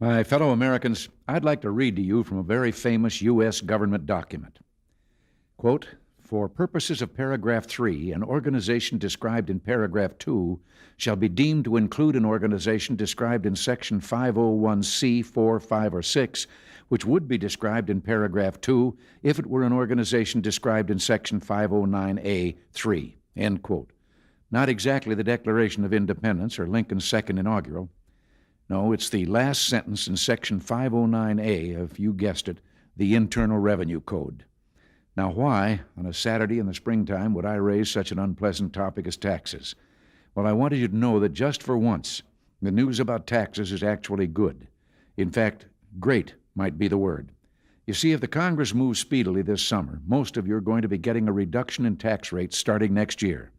My fellow Americans, I'd like to read to you from a very famous U.S. government document. Quote, for purposes of paragraph 3, an organization described in paragraph 2 shall be deemed to include an organization described in section 501c 4, 5, or 6, which would be described in paragraph 2 if it were an organization described in section 509a 3. End quote. Not exactly the Declaration of Independence or Lincoln's second inaugural. No, it's the last sentence in section 509A of, you guessed it, the Internal Revenue Code. Now, why, on a Saturday in the springtime, would I raise such an unpleasant topic as taxes? Well, I wanted you to know that just for once, the news about taxes is actually good. In fact, great might be the word. You see, if the Congress moves speedily this summer, most of you are going to be getting a reduction in tax rates starting next year.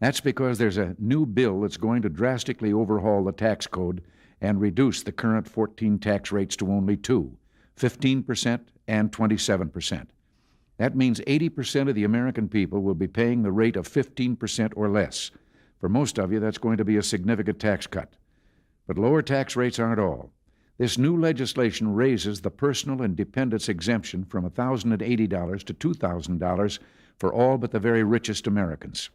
That's because there's a new bill that's going to drastically overhaul the tax code and reduce the current 14 tax rates to only two 15% and 27%. That means 80% of the American people will be paying the rate of 15% or less. For most of you, that's going to be a significant tax cut. But lower tax rates aren't all. This new legislation raises the personal and dependents exemption from $1,080 to $2,000 for all but the very richest Americans.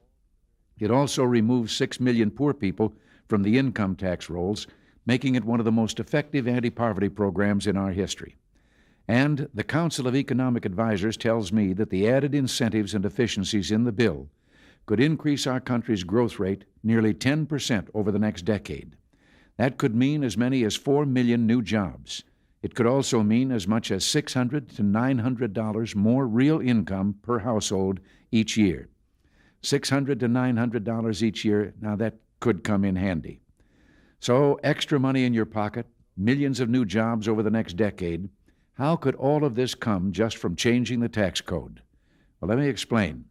It also removes 6 million poor people from the income tax rolls, making it one of the most effective anti poverty programs in our history. And the Council of Economic Advisers tells me that the added incentives and efficiencies in the bill could increase our country's growth rate nearly 10% over the next decade. That could mean as many as 4 million new jobs. It could also mean as much as 600 to $900 more real income per household each year. 600 to $900 each year, now that could come in handy. So, extra money in your pocket, millions of new jobs over the next decade, how could all of this come just from changing the tax code? Well, let me explain.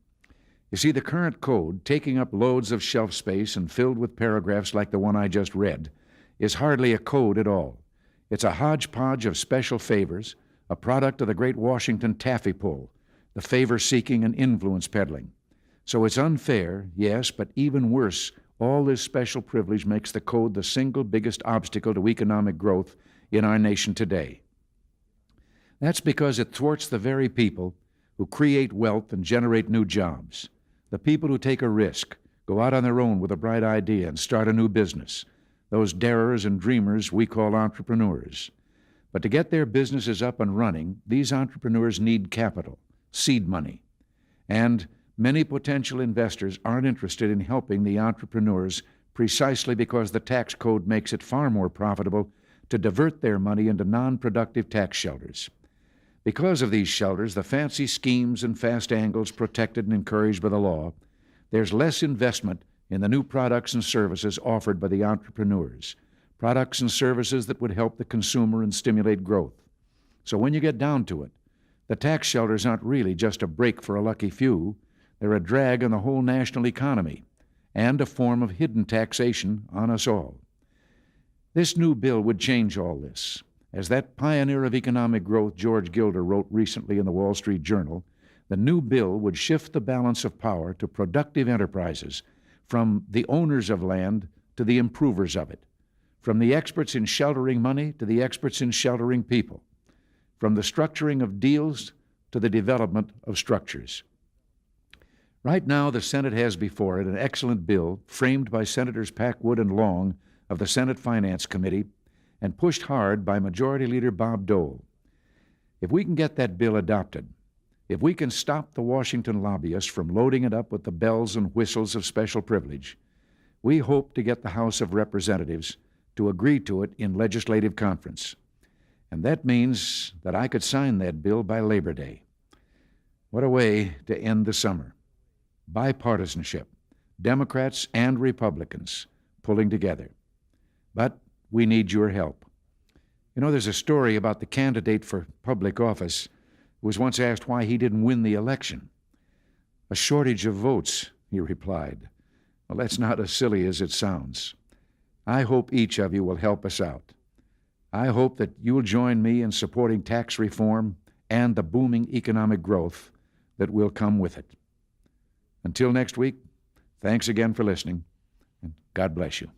You see, the current code, taking up loads of shelf space and filled with paragraphs like the one I just read, is hardly a code at all. It's a hodgepodge of special favors, a product of the great Washington taffy pull, the favor seeking and influence peddling. So it's unfair, yes, but even worse, all this special privilege makes the code the single biggest obstacle to economic growth in our nation today. That's because it thwarts the very people who create wealth and generate new jobs, the people who take a risk, go out on their own with a bright idea and start a new business, those darers and dreamers we call entrepreneurs. But to get their businesses up and running, these entrepreneurs need capital, seed money. And many potential investors aren't interested in helping the entrepreneurs precisely because the tax code makes it far more profitable to divert their money into non productive tax shelters. Because of these shelters, the fancy schemes and fast angles protected and encouraged by the law, there's less investment in the new products and services offered by the entrepreneurs, products and services that would help the consumer and stimulate growth. So when you get down to it, the tax shelters aren't really just a break for a lucky few, they're a drag on the whole national economy and a form of hidden taxation on us all. This new bill would change all this. As that pioneer of economic growth, George Gilder, wrote recently in the Wall Street Journal, the new bill would shift the balance of power to productive enterprises, from the owners of land to the improvers of it, from the experts in sheltering money to the experts in sheltering people, from the structuring of deals to the development of structures. Right now, the Senate has before it an excellent bill framed by Senators Packwood and Long of the Senate Finance Committee and pushed hard by Majority Leader Bob Dole. If we can get that bill adopted, if we can stop the Washington lobbyists from loading it up with the bells and whistles of special privilege, we hope to get the House of Representatives to agree to it in legislative conference. And that means that I could sign that bill by Labor Day. What a way to end the summer. Bipartisanship, Democrats and Republicans pulling together. But we need your help. You know, there's a story about the candidate for public office who was once asked why he didn't win the election. A shortage of votes, he replied. Well, that's not as silly as it sounds. I hope each of you will help us out. I hope that you'll join me in supporting tax reform and the booming economic growth that will come with it. Until next week, thanks again for listening, and God bless you.